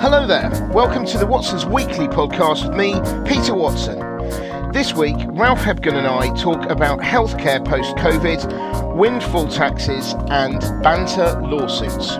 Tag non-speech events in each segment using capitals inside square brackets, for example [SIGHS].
Hello there. Welcome to the Watson's Weekly podcast with me, Peter Watson. This week, Ralph Hebgen and I talk about healthcare post COVID, windfall taxes, and banter lawsuits.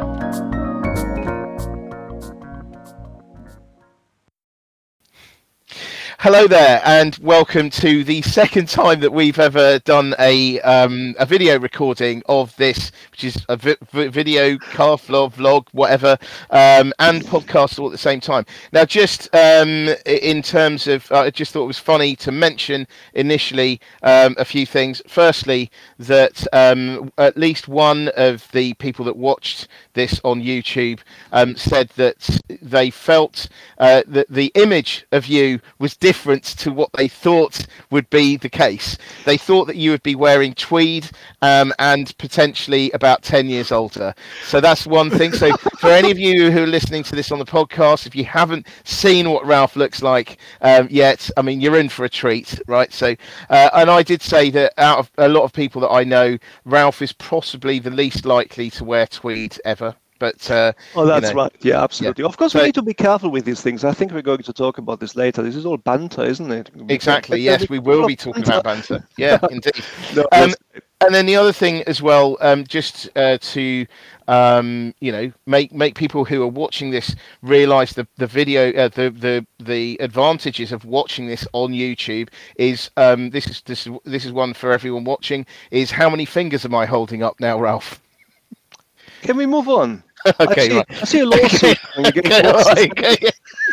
Hello there, and welcome to the second time that we've ever done a um, a video recording of this, which is a vi- vi- video, car vlog, vlog, whatever, um, and podcast all at the same time. Now, just um, in terms of, uh, I just thought it was funny to mention initially um, a few things. Firstly, that um, at least one of the people that watched this on YouTube um, said that they felt uh, that the image of you was different to what they thought would be the case. They thought that you would be wearing tweed um, and potentially about 10 years older. So that's one thing. So for any of you who are listening to this on the podcast, if you haven't seen what Ralph looks like um, yet, I mean, you're in for a treat, right? So, uh, and I did say that out of a lot of people that I know, Ralph is possibly the least likely to wear tweed ever. But uh, oh, that's you know, right. Yeah, absolutely. yeah. Of course, So- we need to be careful with these things. I think we're going to talk about this later. This is all banter, isn't it? Exactly. [LAUGHS] Yes, we will be talking about banter. Yeah, [LAUGHS] indeed. No, Um. And then the other thing as well, um, just uh, to um, you know make make people who are watching this realise the the video uh, the the the advantages of watching this on YouTube is um, this is this is this is one for everyone watching is how many fingers am I holding up now, Ralph? Can we move on? [LAUGHS] Okay, I see, right. I see a lawsuit. [LAUGHS] Okay, right, okay, yeah,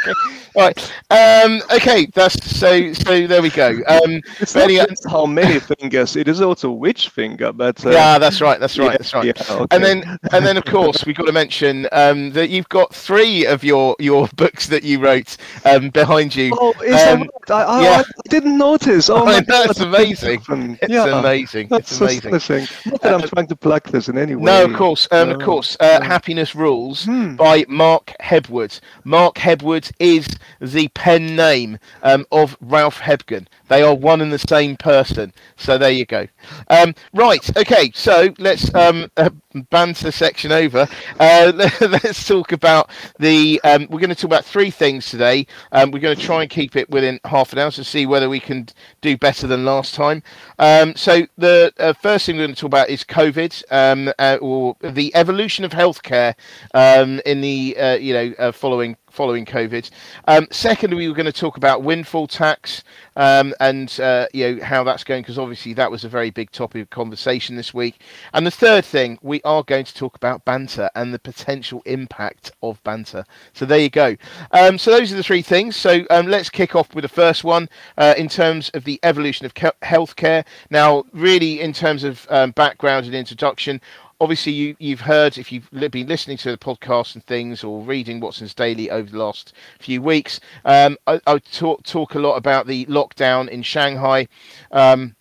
okay. Right. Um, okay, that's so. So there we go. Um, [LAUGHS] It's not anyway- just how many fingers, it is also which finger. But uh, yeah, that's right. That's right. yeah, That's right. yeah, okay. And then, and then, of course, we've got to mention um, that you've got three of your your books that you wrote um, behind you. Oh, is Um? I, I, yeah. I didn't notice. Oh, [LAUGHS] my God, it's amazing. It's yeah, amazing. That's It's amazing. astonishing. Not that I'm trying to plug this in any way. No, of course, um, of course. Uh, no. Happiness Rules Hmm. by Mark Hebwood. Mark Hebwood is the pen name um, of Ralph Hebgen. They are one and the same person. So there you go. Um, right. Okay. So let's um, uh, banter section over. Uh, [LAUGHS] let's talk about the. Um, we're going to talk about three things today. Um, we're going to try and keep it within half an hour to see whether we can do better than last time. Um, so the uh, first thing we're going to talk about is COVID, um, uh, or the evolution of healthcare um, in the uh, you know uh, following following COVID. Um, secondly, we were going to talk about windfall tax um, and uh, you know how that's going because obviously that was a very big topic of conversation this week. And the third thing, we are going to talk about banter and the potential impact of banter. So there you go. Um, so those are the three things. So um, let's kick off with the first one uh, in terms of the evolution of healthcare. Now, really, in terms of um, background and introduction, obviously you, you've heard if you've been listening to the podcast and things or reading watson's daily over the last few weeks um, I, I talk, talk a lot about the lockdown in shanghai um,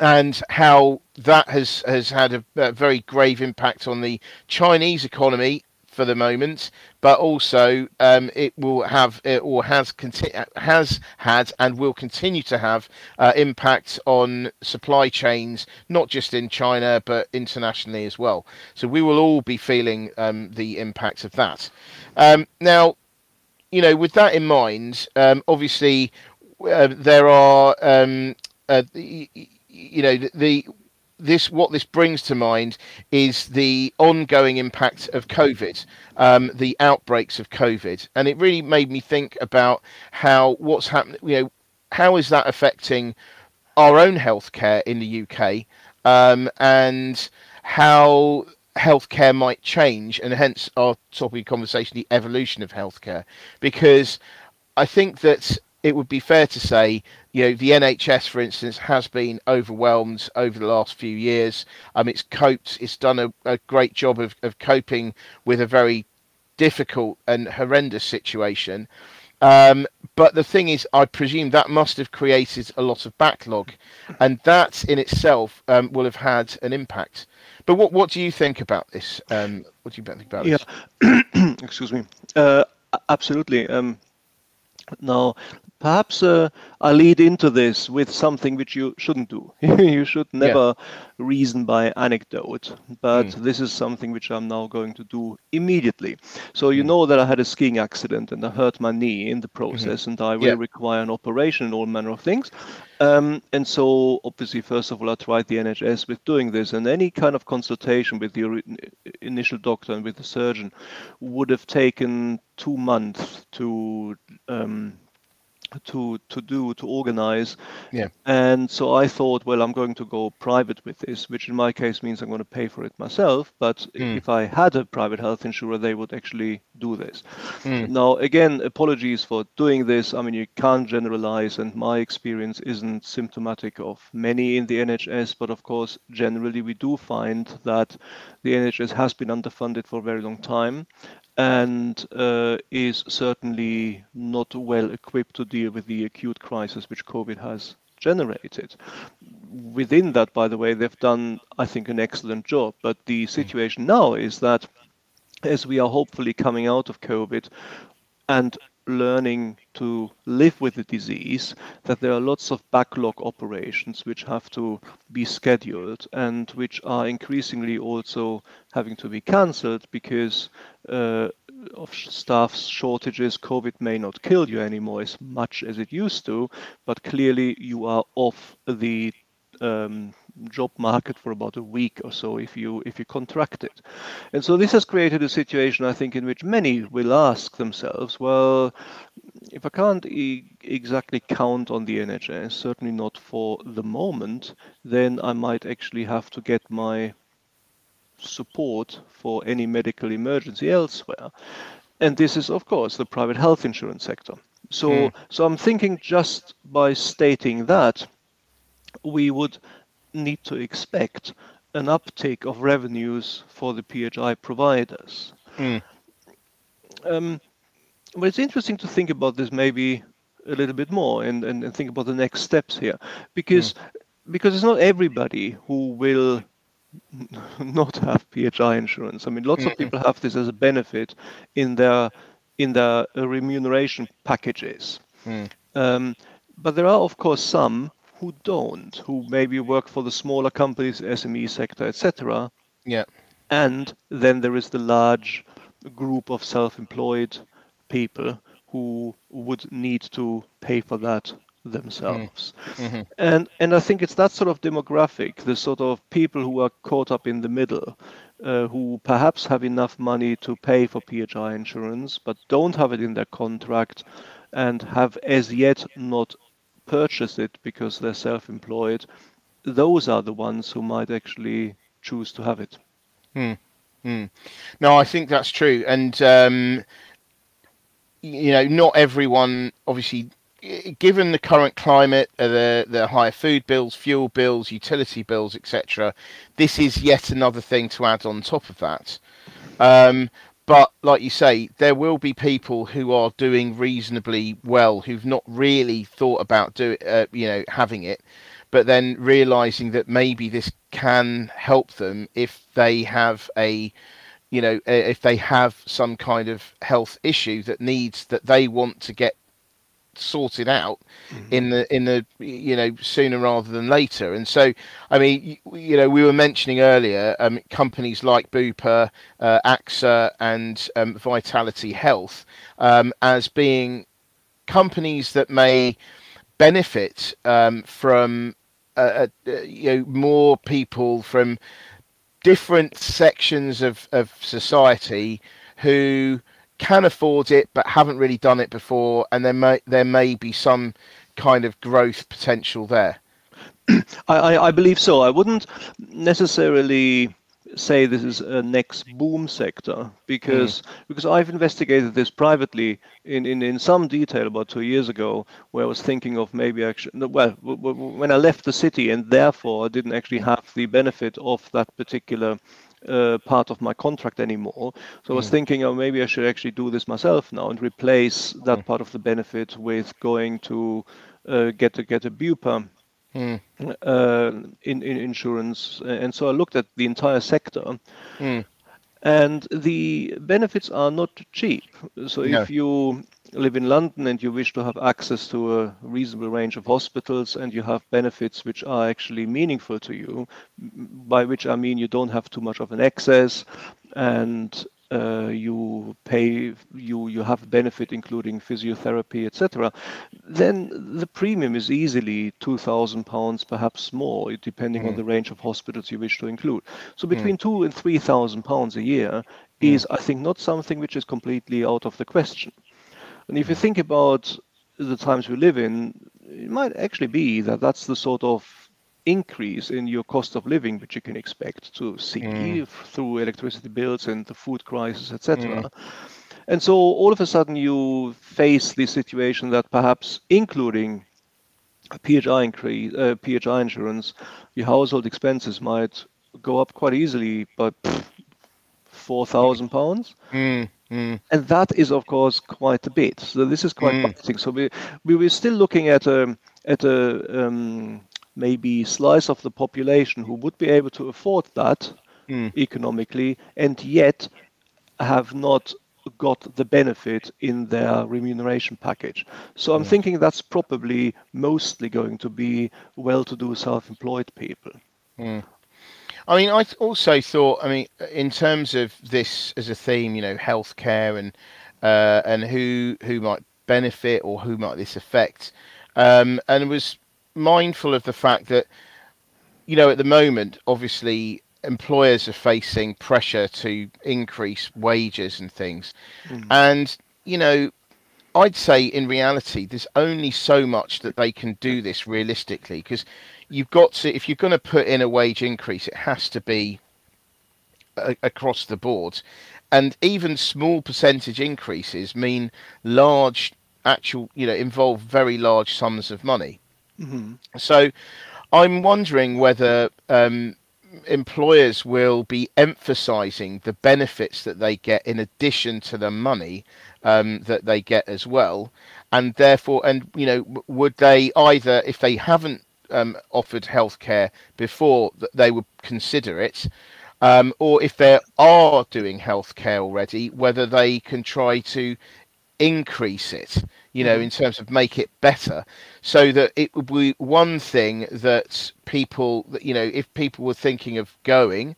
and how that has, has had a, a very grave impact on the chinese economy for the moment, but also um, it will have it or has conti- has had and will continue to have uh, impact on supply chains, not just in China but internationally as well. So we will all be feeling um, the impact of that. Um, now, you know, with that in mind, um, obviously uh, there are um, uh, y- you know the, the this what this brings to mind is the ongoing impact of COVID, um, the outbreaks of COVID, and it really made me think about how what's happening. You know, how is that affecting our own healthcare in the UK, um, and how healthcare might change, and hence our topic of conversation, the evolution of healthcare, because I think that it would be fair to say, you know, the NHS, for instance, has been overwhelmed over the last few years. Um, it's coped, it's done a, a great job of, of coping with a very difficult and horrendous situation. Um, but the thing is, I presume that must have created a lot of backlog, and that in itself um, will have had an impact. But what what do you think about this? Um, what do you think about Yeah, this? [CLEARS THROAT] excuse me. Uh, absolutely. Um, now, perhaps uh, I lead into this with something which you shouldn't do. [LAUGHS] you should never yeah. reason by anecdote, but mm. this is something which I'm now going to do immediately. So you mm. know that I had a skiing accident and I hurt my knee in the mm-hmm. process, mm-hmm. and I will yeah. require an operation and all manner of things. Um, and so, obviously, first of all, I tried the NHS with doing this, and any kind of consultation with the initial doctor and with the surgeon would have taken two months to um, to to do to organize. Yeah. And so i thought well i'm going to go private with this which in my case means i'm going to pay for it myself but mm. if i had a private health insurer they would actually do this. Mm. now again apologies for doing this. I mean you can't generalize and my experience isn't symptomatic of many in the nhs but of course generally we do find that the nhs has been underfunded for a very long time and uh, is certainly not well equipped to deal with the acute crisis which COVID has generated. Within that, by the way, they've done, I think, an excellent job. But the situation now is that as we are hopefully coming out of COVID and learning to live with the disease that there are lots of backlog operations which have to be scheduled and which are increasingly also having to be cancelled because uh, of staff shortages. COVID may not kill you anymore as much as it used to, but clearly you are off the um, job market for about a week or so if you if you contract it. And so this has created a situation, I think, in which many will ask themselves, well, if I can't e- exactly count on the NHS, certainly not for the moment, then I might actually have to get my support for any medical emergency elsewhere. And this is, of course, the private health insurance sector. So, mm. so I'm thinking just by stating that, we would need to expect an uptake of revenues for the PHI providers. Mm. Um, but it's interesting to think about this maybe a little bit more and, and, and think about the next steps here because mm. because it's not everybody who will [LAUGHS] not have PHI insurance. I mean, lots mm of people have this as a benefit in their in their remuneration packages. Mm. Um, but there are, of course, some who don't, who maybe work for the smaller companies, SME sector, etc. Yeah. And then there is the large group of self-employed people who would need to pay for that themselves. Mm. Mm-hmm. And and I think it's that sort of demographic, the sort of people who are caught up in the middle, uh, who perhaps have enough money to pay for PHI insurance, but don't have it in their contract and have as yet not purchase it because they're self-employed, those are the ones who might actually choose to have it. Hmm. Hmm. No, I think that's true, and um, you know, not everyone obviously. Given the current climate, uh, the the higher food bills, fuel bills, utility bills, etc., this is yet another thing to add on top of that. Um, but like you say, there will be people who are doing reasonably well who've not really thought about do uh, you know having it, but then realizing that maybe this can help them if they have a you know if they have some kind of health issue that needs that they want to get sorted out mm-hmm. in the in the you know sooner rather than later and so i mean you, you know we were mentioning earlier um, companies like bupa uh, axa and um, vitality health um, as being companies that may benefit um, from uh, uh, you know more people from different sections of, of society who can afford it but haven't really done it before, and there may there may be some kind of growth potential there. [CLEARS THROAT] I, I, believe so. I wouldn't necessarily say this is a next boom sector because mm. because I've investigated this privately in, in, in some detail about two years ago where I was thinking of maybe actually well when I left the city and therefore I didn't actually have the benefit of that particular uh, part of my contract anymore. So I was mm. thinking, oh, maybe I should actually do this myself now and replace that mm. part of the benefit with going to uh, get a get a BUPA mm. uh, in in insurance. And so I looked at the entire sector. And the benefits are not cheap. So no. if you live in London and you wish to have access to a reasonable range of hospitals and you have benefits which are actually meaningful to you, by which I mean you don't have too much of an excess and uh, you pay you you have benefit including physiotherapy etc then the premium is easily 2000 pounds perhaps more depending mm. on the range of hospitals you wish to include so mm. between mm. 2 and 3000 pounds a year mm. is i think not something which is completely out of the question and if you think about the times we live in it might actually be that that's the sort of increase in your cost of living which you can expect to see mm. through electricity bills and the food crisis, etc. Mm. And so all of a sudden you face the situation that perhaps including a PHI increase, uh, PHI insurance, your household expenses might go up quite easily by four thousand pounds. Mm, mm. And that is, of course, quite a bit. So this is quite mm. So we we were still looking at a at a um, maybe slice of the population who would be able to afford that mm. economically and yet have not got the benefit in their remuneration package. So I'm mm. thinking that's probably mostly going to be well-to-do self-employed people. Mm. I mean, I also thought, I mean, in terms of this as a theme, you know, healthcare and uh, and who who might benefit or who might this affect, um, and it was mindful of the fact that, you know, at the moment, obviously, employers are facing pressure to increase wages and things. Mm. And, you know, I'd say in reality, there's only so much that they can do this realistically because you've got to, if you're going to put in a wage increase, it has to be a- across the board. And even small percentage increases mean large, actual, you know, involve very large sums of money. Mm-hmm. So I'm wondering whether um, employers will be emphasizing the benefits that they get in addition to the money um, that they get as well. And therefore, and you know, would they either, if they haven't um, offered healthcare before, that they would consider it, um, or if they are doing healthcare already, whether they can try to increase it you know, mm-hmm. in terms of make it better, so that it would be one thing that people, you know, if people were thinking of going,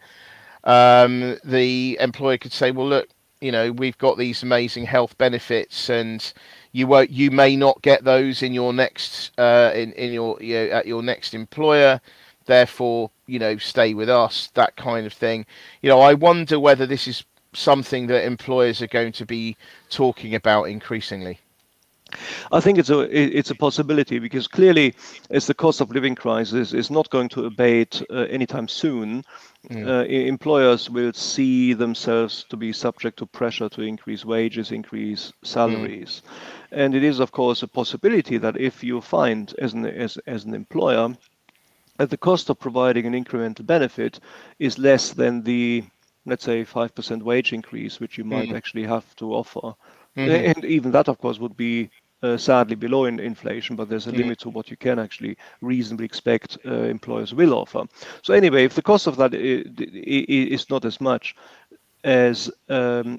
um, the employer could say, well, look, you know, we've got these amazing health benefits, and you won't, you may not get those in your next, uh, in in your, you know, at your next employer. Therefore, you know, stay with us. That kind of thing. You know, I wonder whether this is something that employers are going to be talking about increasingly. I think it's a it's a possibility because clearly, as the cost of living crisis is not going to abate uh, anytime soon, mm. uh, employers will see themselves to be subject to pressure to increase wages, increase salaries, mm. and it is of course a possibility that if you find as an as, as an employer that the cost of providing an incremental benefit is less than the let's say 5% wage increase which you might mm. actually have to offer Mm-hmm. And even that, of course, would be sadly below in inflation, but there's a limit to what you can actually reasonably expect uh, employers will offer. So anyway, if the cost of that is not as much as um,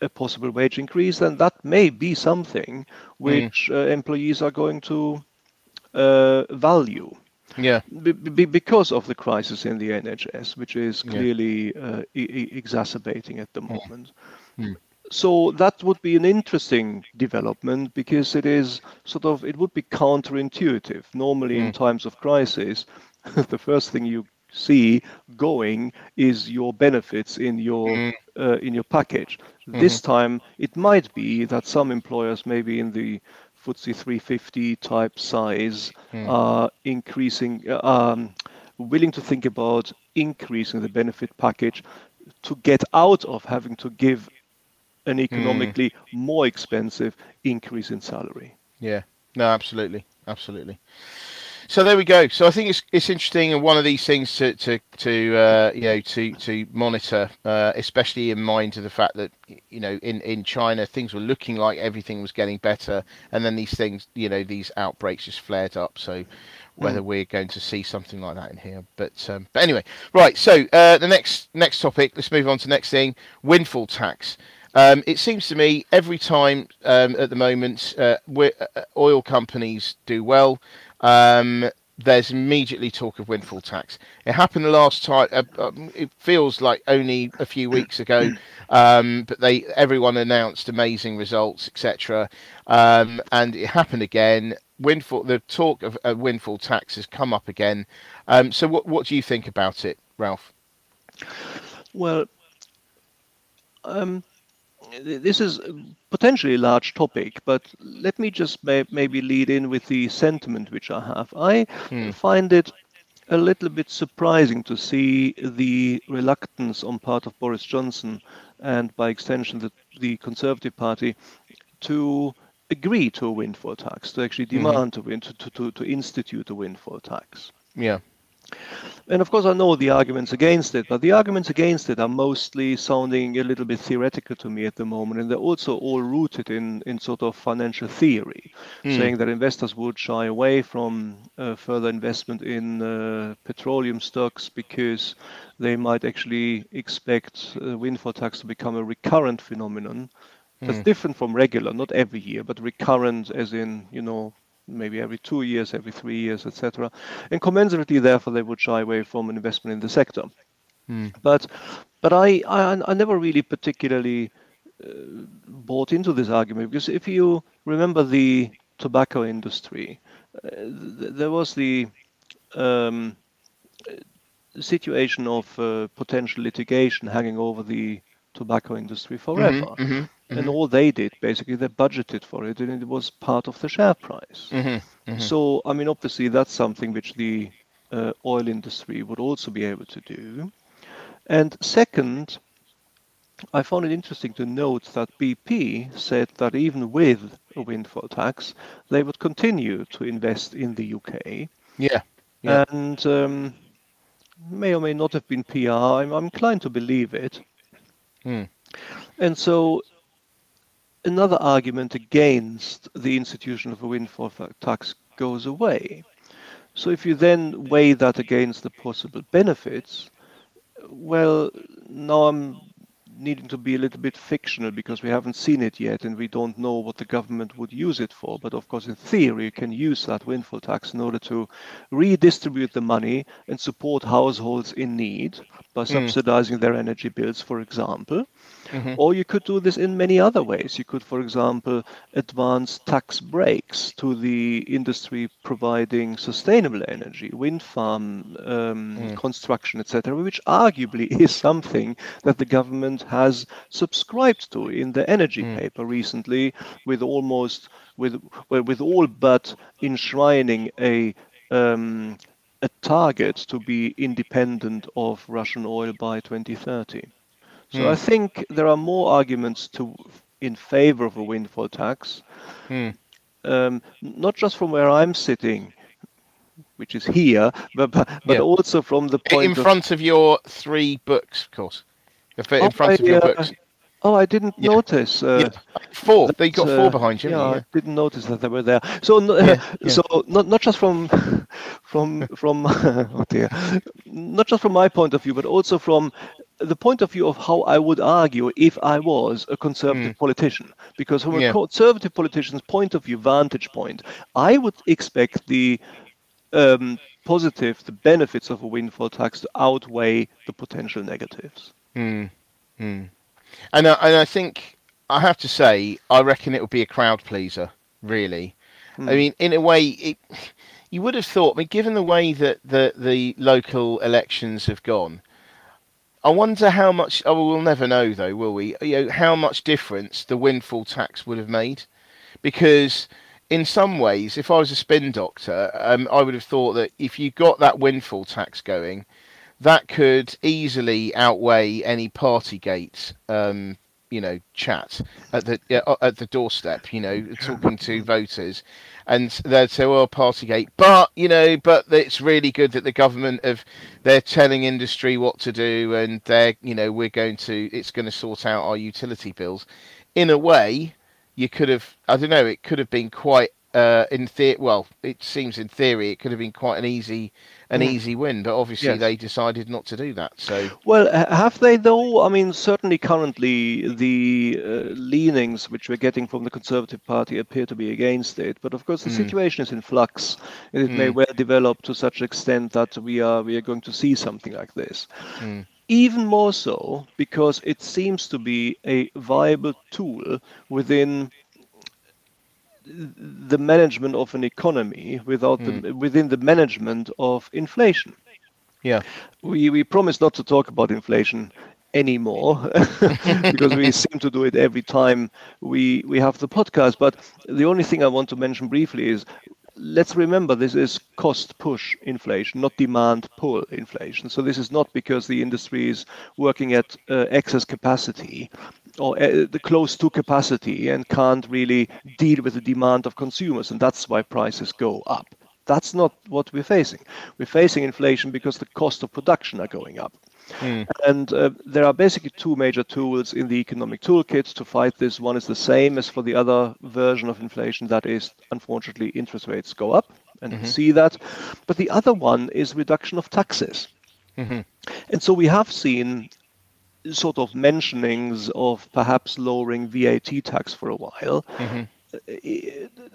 a possible wage increase, then that may be something mm. which mm. uh, employees are going to uh, value. Yeah. B- because of the crisis in the NHS, which is clearly yeah. Uh, e- exacerbating at the mm. moment. Mm so that would be an interesting development because it is sort of it would be counterintuitive normally mm. in times of crisis [LAUGHS] the first thing you see going is your benefits in your mm. uh, in your package mm-hmm. this time it might be that some employers maybe in the FTSE 350 type size mm. are increasing uh, um, willing to think about increasing the benefit package to get out of having to give an economically mm. more expensive increase in salary. Yeah, no, absolutely, absolutely. So there we go. So I think it's it's interesting and one of these things to to to uh, you know to to monitor, uh, especially in mind to the fact that you know in in China things were looking like everything was getting better, and then these things you know these outbreaks just flared up. So whether mm. we're going to see something like that in here. But um, but anyway, right. So uh, the next next topic. Let's move on to the next thing. Windfall tax. Um, it seems to me every time um, at the moment uh, uh, oil companies do well, um, there's immediately talk of windfall tax. It happened the last time. Uh, um, it feels like only a few weeks ago, um, but they everyone announced amazing results, etc. Um, and it happened again. Windfall. The talk of a windfall tax has come up again. So, what what do you think about it, Ralph? Well, um, this is potentially a large topic, but let me just may, maybe lead in with the sentiment which I have. I hmm. find it a little bit surprising to see the reluctance on part of Boris Johnson and by extension the, the Conservative Party to agree to a windfall tax, to actually mm-hmm. demand mm-hmm. to, to, to, to institute a windfall tax. Yeah. And of course, I know the arguments against it, but the arguments against it are mostly sounding a little bit theoretical to me at the moment, and they're also all rooted in, in sort of financial theory, mm. saying that investors would shy away from uh, further investment in uh, petroleum stocks because they might actually expect uh, windfall tax to become a recurrent phenomenon. That's mm. different from regular, not every year, but recurrent, as in, you know, maybe every two years, every three years, etc. And commensurately, therefore, they would shy away from an investment in the sector. Hmm. But but I, I, I never really particularly uh, bought into this argument because if you remember the tobacco industry, uh, th- there was the um, situation of uh, potential litigation hanging over the tobacco industry forever. Mm-hmm, mm-hmm. Mm-hmm. And all they did, basically, they budgeted for it, and it was part of the share price. Mm-hmm. Mm-hmm. So, I mean, obviously, that's something which the uh, oil industry would also be able to do. And second, I found it interesting to note that BP said that even with a windfall tax, they would continue to invest in the UK. Yeah. yeah. And um, may or may not have been PR. I'm, I'm inclined to believe it. Mm. And so another argument against the institution of a windfall tax goes away. So if you then weigh that against the possible benefits, well, now I'm needing to be a little bit fictional because we haven't seen it yet and we don't know what the government would use it for. But of course, in theory, you can use that windfall tax in order to redistribute the money and support households in need by mm. subsidizing their energy bills, for example. Mm-hmm. Or you could do this in many other ways. You could, for example, advance tax breaks to the industry providing sustainable energy, wind farm um, mm. construction, etc., which arguably [LAUGHS] is something that the government has subscribed to in the energy mm. paper recently, with almost with with all but enshrining a um, a target to be independent of Russian oil by 2030. So mm. I think there are more arguments to in favor of a windfall tax, mm. um, not just from where I'm sitting, which is here, but but, yeah. also from the point in front of, your three books, of course, in oh, front I, of your uh, books. Oh, I didn't yeah. notice. Uh, yeah. Four. They got four uh, behind you. Yeah, yeah, I didn't notice that they were there. So, [LAUGHS] yeah, so not not just from from [LAUGHS] from [LAUGHS] oh dear, not just from my point of view, but also from the point of view of how I would argue if I was a conservative mm. politician. Because from a conservative politician's point of view, vantage point, I would expect the um, positive, the benefits of a windfall tax to outweigh the potential negatives. Mm. Mm. And, uh, and I think I have to say, I reckon it would be a crowd pleaser, really. I hmm. mean, in a way, it, you would have thought, I mean, given the way that the, the local elections have gone, I wonder how much. Oh, we'll never know, though, will we? You know, how much difference the windfall tax would have made, because in some ways, if I was a spin doctor, um, I would have thought that if you got that windfall tax going, that could easily outweigh any Partygate, um, you know, chat at the at the doorstep. You know, talking to voters, and they'd say, "Well, Partygate," but you know, but it's really good that the government of they're telling industry what to do, and they're you know we're going to it's going to sort out our utility bills. In a way, you could have I don't know, it could have been quite uh, in theory, well, it seems in theory it could have been quite an easy an mm. easy win, but obviously yes. they decided not to do that. So well, have they though? I mean, certainly currently the uh, leanings which we're getting from the Conservative Party appear to be against it. But of course, the mm. situation is in flux, and it mm. may well develop to such extent that we are we are going to see something like this. Mm. Even more so because it seems to be a viable tool within the management of an economy without mm. the, hmm. within the management of inflation. Yeah, we we promise not to talk about inflation anymore [LAUGHS] because we [LAUGHS] seem to do it every time we we have the podcast. But the only thing I want to mention briefly is let's remember this is cost push inflation, not demand pull inflation. So this is not because the industry is working at uh, excess capacity or uh, close to capacity and can't really deal with the demand of consumers, and that's why prices go up. That's not what we're facing. We're facing inflation because the cost of production are going up. Mm. And uh, there are basically two major tools in the economic toolkit to fight this. One is the same as for the other version of inflation, that is, unfortunately, interest rates go up, and mm-hmm. see that. But the other one is reduction of taxes. Mm-hmm. And so we have seen sort of mentionings of perhaps lowering VAT tax for a while. Mm-hmm.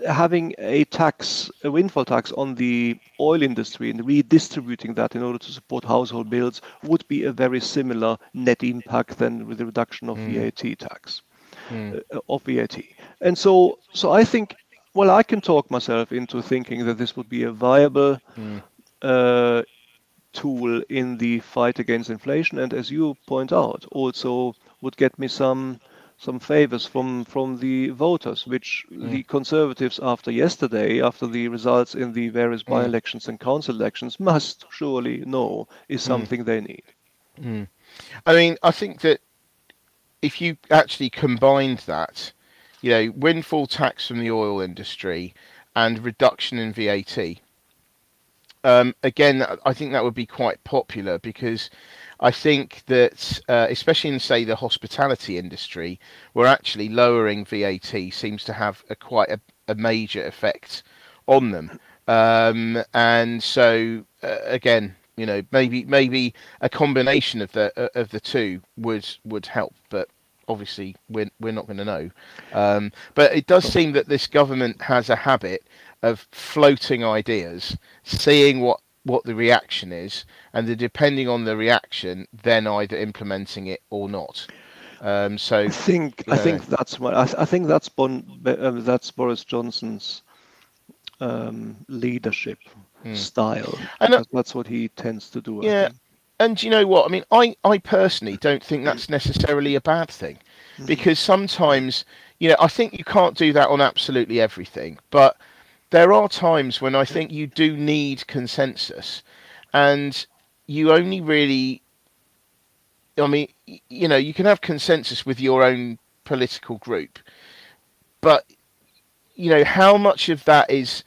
Having a tax, a windfall tax on the oil industry and redistributing that in order to support household bills would be a very similar net impact than with the reduction of mm. VAT tax, mm. uh, of VAT. And so, so I think, well, I can talk myself into thinking that this would be a viable mm. uh, tool in the fight against inflation, and as you point out, also would get me some some favors from from the voters, which mm. the conservatives, after yesterday, after the results in the various mm. by-elections and council elections, must surely know is mm. something mm. they need. Mm. I mean, I think that if you actually combined that, you know, windfall tax from the oil industry and reduction in VAT, um, again, I think that would be quite popular because I think that, uh, especially in say the hospitality industry, where actually lowering VAT seems to have a quite a, a major effect on them. Um, and so uh, again, you know, maybe maybe a combination of the uh, of the two would would help, but obviously we're we're not going to know. Um, but it does seem that this government has a habit of floating ideas, seeing what what the reaction is, and then depending on the reaction, then either implementing it or not. Um, so I think I think that's what I, I think that's bon, uh, that's Boris Johnson's um, leadership hmm. style. And uh, that's what he tends to do. Yeah, and you know what? I mean, I I personally don't think that's necessarily a bad thing, hmm. because sometimes you know I think you can't do that on absolutely everything, but there are times when I think you do need consensus, and you only really. I mean, you know, you can have consensus with your own political group, but you know, how much of that is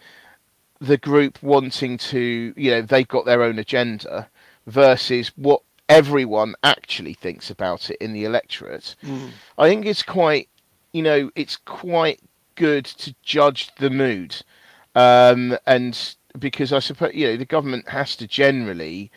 the group wanting to, you know, they've got their own agenda versus what everyone actually thinks about it in the electorate. Mm. I think it's quite, you know, it's quite good to judge the mood um, and because I suppose you know the government has to generally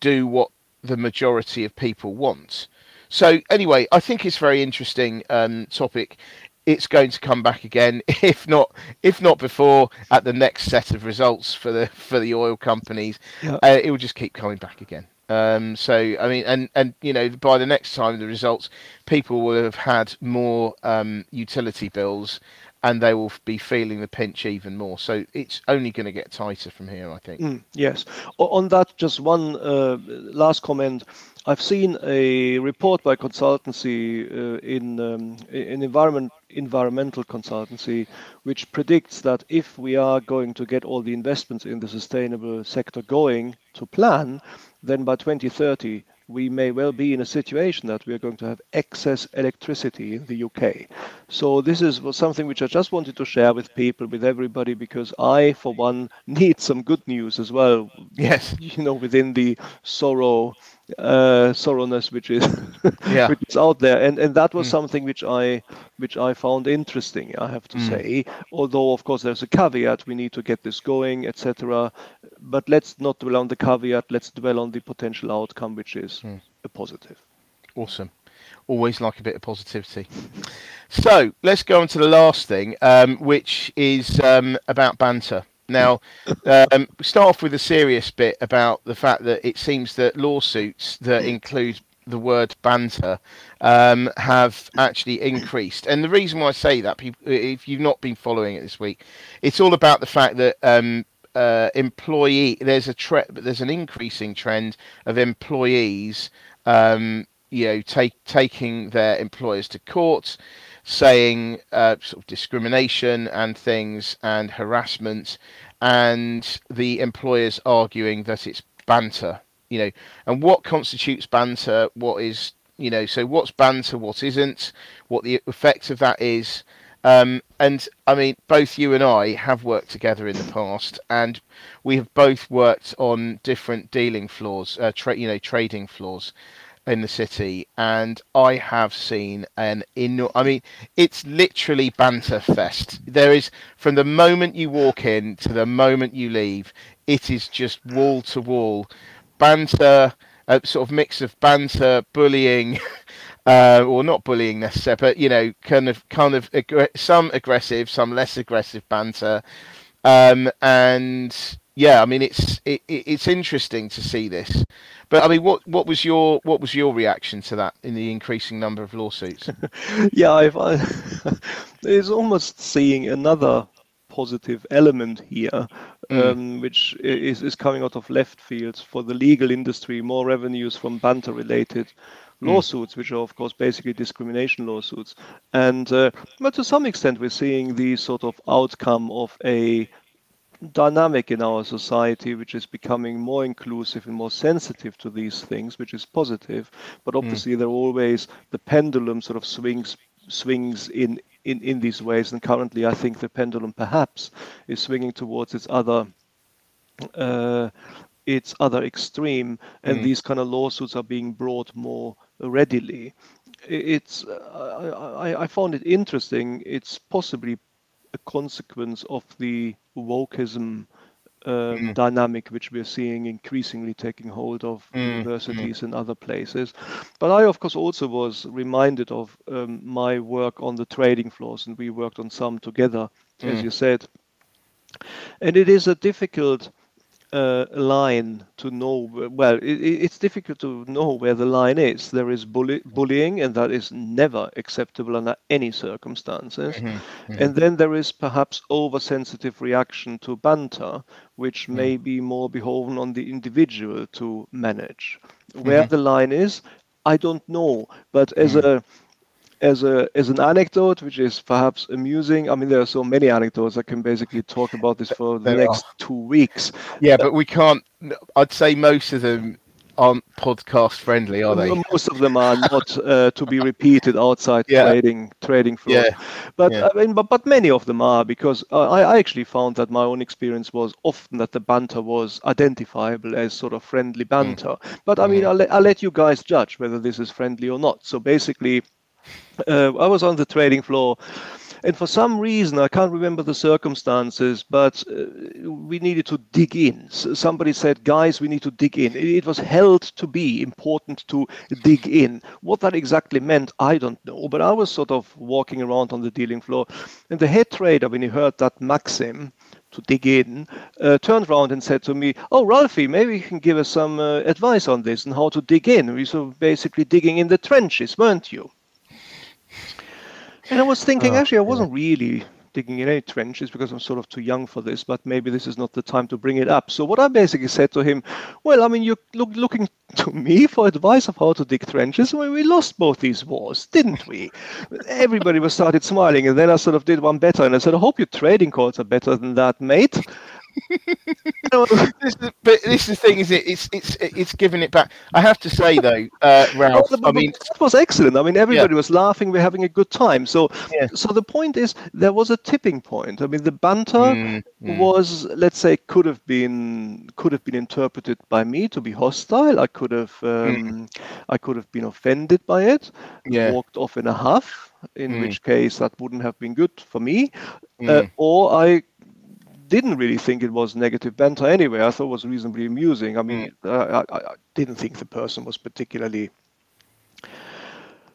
do what the majority of people want. So anyway, I think it's very interesting um, topic. It's going to come back again, [LAUGHS] if not if not before, at the next set of results for the for the oil companies. Yeah. Uh, it will just keep coming back again. Um, so I mean, and and you know, by the next time the results, people will have had more um, utility bills and they will be feeling the pinch even more. So it's only going to get tighter from here, I think. Mm, yes. On that, just one uh, last comment. I've seen a report by consultancy uh, in um, in environment environmental consultancy, which predicts that if we are going to get all the investments in the sustainable sector going to plan, then by 2030 we may well be in a situation that we are going to have excess electricity in the UK. So this is something which I just wanted to share with people, with everybody, because I, for one, [LAUGHS] need some good news as well. Yes. You know, within the sorrow uh, sorrowness which is [LAUGHS] yeah. which is out there, and and that was mm. something which I which I found interesting. I have to mm. say, although of course there's a caveat, we need to get this going, etc. But let's not dwell on the caveat. Let's dwell on the potential outcome, which is mm. a positive. Awesome. Always like a bit of positivity. So let's go on to the last thing, um, which is um, about banter. Now, um, start off with a serious bit about the fact that it seems that lawsuits that include the word banter um, have actually increased. And the reason why I say that, if you've not been following it this week, it's all about the fact that um, uh, employee there's a tre- there's an increasing trend of employees, um, you know, take, taking their employers to court saying uh, sort of discrimination and things and harassment, and the employers arguing that it's banter. You know, and what constitutes banter? What is you know? So what's banter? What isn't? What the effect of that is? Um, and I mean, both you and I have worked together in the past, and we have both worked on different dealing floors, uh, tra- you know, trading floors in the city, and I have seen an in. I mean, it's literally banter fest. There is from the moment you walk in to the moment you leave, it is just wall to wall banter, a sort of mix of banter, bullying. [LAUGHS] Uh, or not bullying necessarily, but you know, kind of, kind of, some aggressive, some less aggressive banter, um, and yeah, I mean, it's it, it's interesting to see this. But I mean, what what was your what was your reaction to that in the increasing number of lawsuits? [LAUGHS] yeah, I've, it's [LAUGHS] almost seeing another positive element here, mm. um, which is, is coming out of left fields for the legal industry, more revenues from banter related mm. lawsuits, which are of course basically discrimination lawsuits. And uh, but to some extent, we're seeing the sort of outcome of a dynamic in our society which is becoming more inclusive and more sensitive to these things, which is positive. But hmm. obviously, mm. there always the pendulum sort of swings swings in, in in these ways. And currently, I think the pendulum perhaps is swinging towards its other. Uh, its other extreme, and mm. these kind of lawsuits are being brought more readily. It's I, I found it interesting. It's possibly a consequence of the wokeism um, mm. dynamic which we're seeing increasingly taking hold of mm. universities mm. and other places. But I, of course, also was reminded of um, my work on the trading floors, and we worked on some together, as mm. you said. And it is a difficult uh, line to know. Well, it, it's difficult to know where the line is. There is bully, bullying, and that is never acceptable under any circumstances. Mm-hmm, mm-hmm. And then there is perhaps oversensitive reaction to banter, which mm-hmm. may be more beholden on the individual to manage. Where mm-hmm. the line is, I don't know. But as mm-hmm. a as a as an anecdote, which is perhaps amusing. I mean, there are so many anecdotes. I can basically talk about this for the there next are. two weeks. Yeah, but we can't. I'd say most of them aren't podcast friendly, are they? Most of them are not uh, to be repeated outside yeah. trading trading floor. Yeah. But yeah. I mean, but, but many of them are because I, I actually found that my own experience was often that the banter was identifiable as sort of friendly banter. Mm. But I mean, mm. I'll, I'll let you guys judge whether this is friendly or not. So basically uh, I was on the trading floor, and for some reason I can't remember the circumstances, but uh, we needed to dig in. So somebody said, "Guys, we need to dig in." It was held to be important to dig in. What that exactly meant, I don't know. But I was sort of walking around on the dealing floor, and the head trader, when he heard that maxim, to dig in, uh, turned around and said to me, "Oh, Ralphie, maybe you can give us some uh, advice on this and how to dig in. We were basically digging in the trenches, weren't you?" And I was thinking, oh, actually, I wasn't really digging in any trenches because I'm sort of too young for this, but maybe this is not the time to bring it up. So what I basically said to him, well, I mean, you're look, looking [LAUGHS] to me for advice of how to dig trenches. Well, we lost both these wars, didn't we? Everybody was started smiling, and then I sort of did one better, and I said, I hope your trading cards are better than that, mate. This is, but this is the thing, is it? It's it's it's giving it back. I have to say though, uh, Ralph. Oh, I mean, that was excellent. I mean, everybody yeah. was laughing. We're having a good time. So, yeah. so the point is, there was a tipping point. I mean, the banter mm, mm. was, let's say, could have been could have been interpreted by me to be hostile. I could have um, mm. I could have been offended by it. Yeah. Walked off in a huff. In mm. which case, that wouldn't have been good for me. Uh, mm. or I didn't really think it was negative banter anyway. I thought it was reasonably amusing. I mean, mm. uh, I, I, didn't think the person was particularly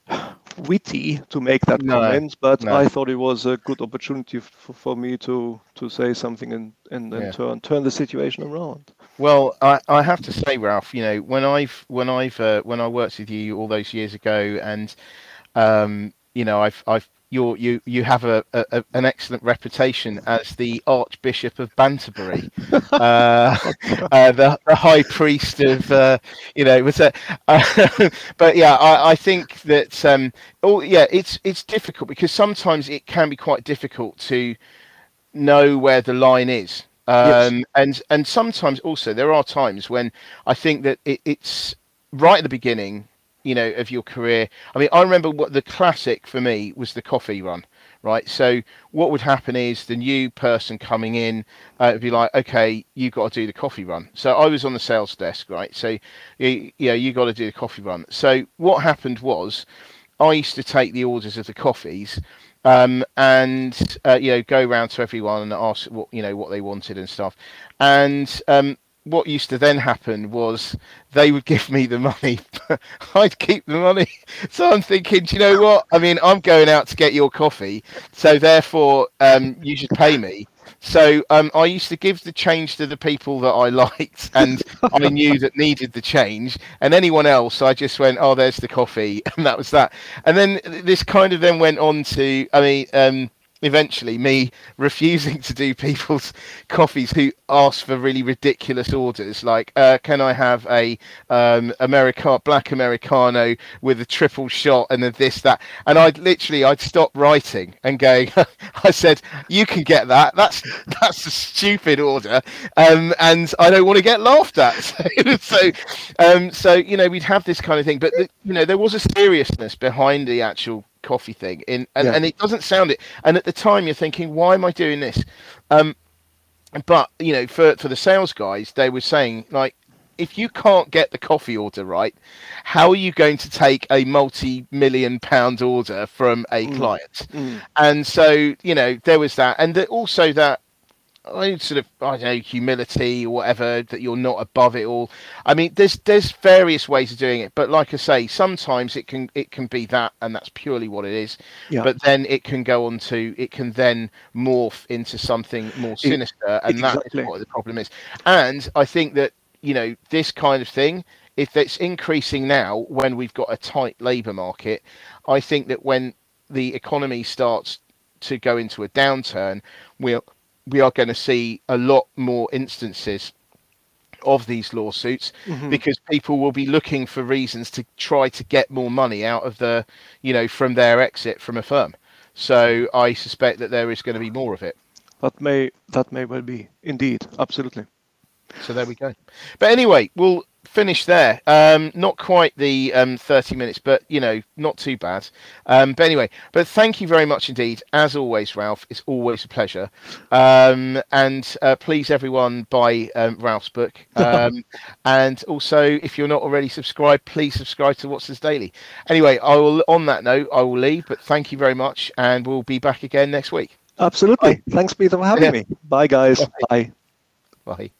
[SIGHS] witty to make that no, comment, but no. I thought it was a good opportunity for, for me to to say something and and, and yeah. turn turn the situation around. Well, I, I have to say, Ralph, you know, when I've when I've uh, when I worked with you all those years ago, and um, you know, I've I've you you you have a, a, an excellent reputation as the Archbishop of Banterbury, [LAUGHS] uh, uh, the, the, High Priest of uh, you know was that. [LAUGHS] Uh, but yeah, I, I think that um, oh yeah, it's it's difficult because sometimes it can be quite difficult to know where the line is. Um, yes. and and sometimes also there are times when I think that it, it's right at the beginning you know of your career. I mean i remember what the classic for me was the coffee run right? So what would happen is the new person coming in uh, would be like okay you've got to do the coffee run. So i was on the sales desk right? So you, yeah you got to do the coffee run. So what happened was i used to take the orders of the coffees um, and uh, you know go around to everyone and ask what you know what they wanted and stuff. And um, what used to then happen was they would give me the money, [LAUGHS] I'd keep the money. [LAUGHS] So I'm thinking, do you know what? I mean, I'm going out to get your coffee, so therefore um, you should pay me. So um, I used to give the change to the people that I [LAUGHS] liked and I knew that needed the change, and anyone else, I just went, "Oh, there's the coffee," and that was that. And then this kind of then went on to, I mean. Um, eventually me [LAUGHS] refusing to do people's [LAUGHS] coffees who ask for really ridiculous orders. Like uh, can i have a um, america black americano with a triple shot and then this that? And i'd literally i'd stop writing and going [LAUGHS] i said you can get that. That's that's a stupid order. Um, and i don't want to get laughed at. So so, um, so you know we'd have this kind of thing. But the, you know there was a seriousness behind the actual coffee thing in and, yeah. and it doesn't sound it and at the time you're thinking why am i doing this um but you know for for the sales guys they were saying like if you can't get the coffee order right how are you going to take a multi-million pound order from a mm. client mm. and so you know there was that and also that sort of I don't know humility or whatever that you're not above it all. I mean, there's there's various ways of doing it, but like I say, sometimes it can it can be that, and that's purely what it is. Yeah. But then it can go on to it can then morph into something more sinister, and exactly. that is what the problem is. And I think that you know this kind of thing. If it's increasing now when we've got a tight labour market, I think that when the economy starts to go into a downturn, we'll we are going to see a lot more instances of these lawsuits mm-hmm. because people will be looking for reasons to try to get more money out of the you know from their exit from a firm. So i suspect that there is going to be more of it. That may that may well be. Indeed. Absolutely. So there we go. But anyway we'll finish there. Um, not quite the um, 30 minutes, but you know, not too bad. Um, but anyway, but thank you very much indeed. As always, Ralph, it's always a pleasure. Um, and uh, please, everyone, buy um, Ralph's book. [LAUGHS] Um, and also, if you're not already subscribed, please subscribe to What's This Daily. Anyway, I will. On that note, I will leave. But thank you very much, and we'll be back again next week. Absolutely. Bye. Thanks, Peter, for having yeah. me. Bye, guys. Bye. Bye. Bye.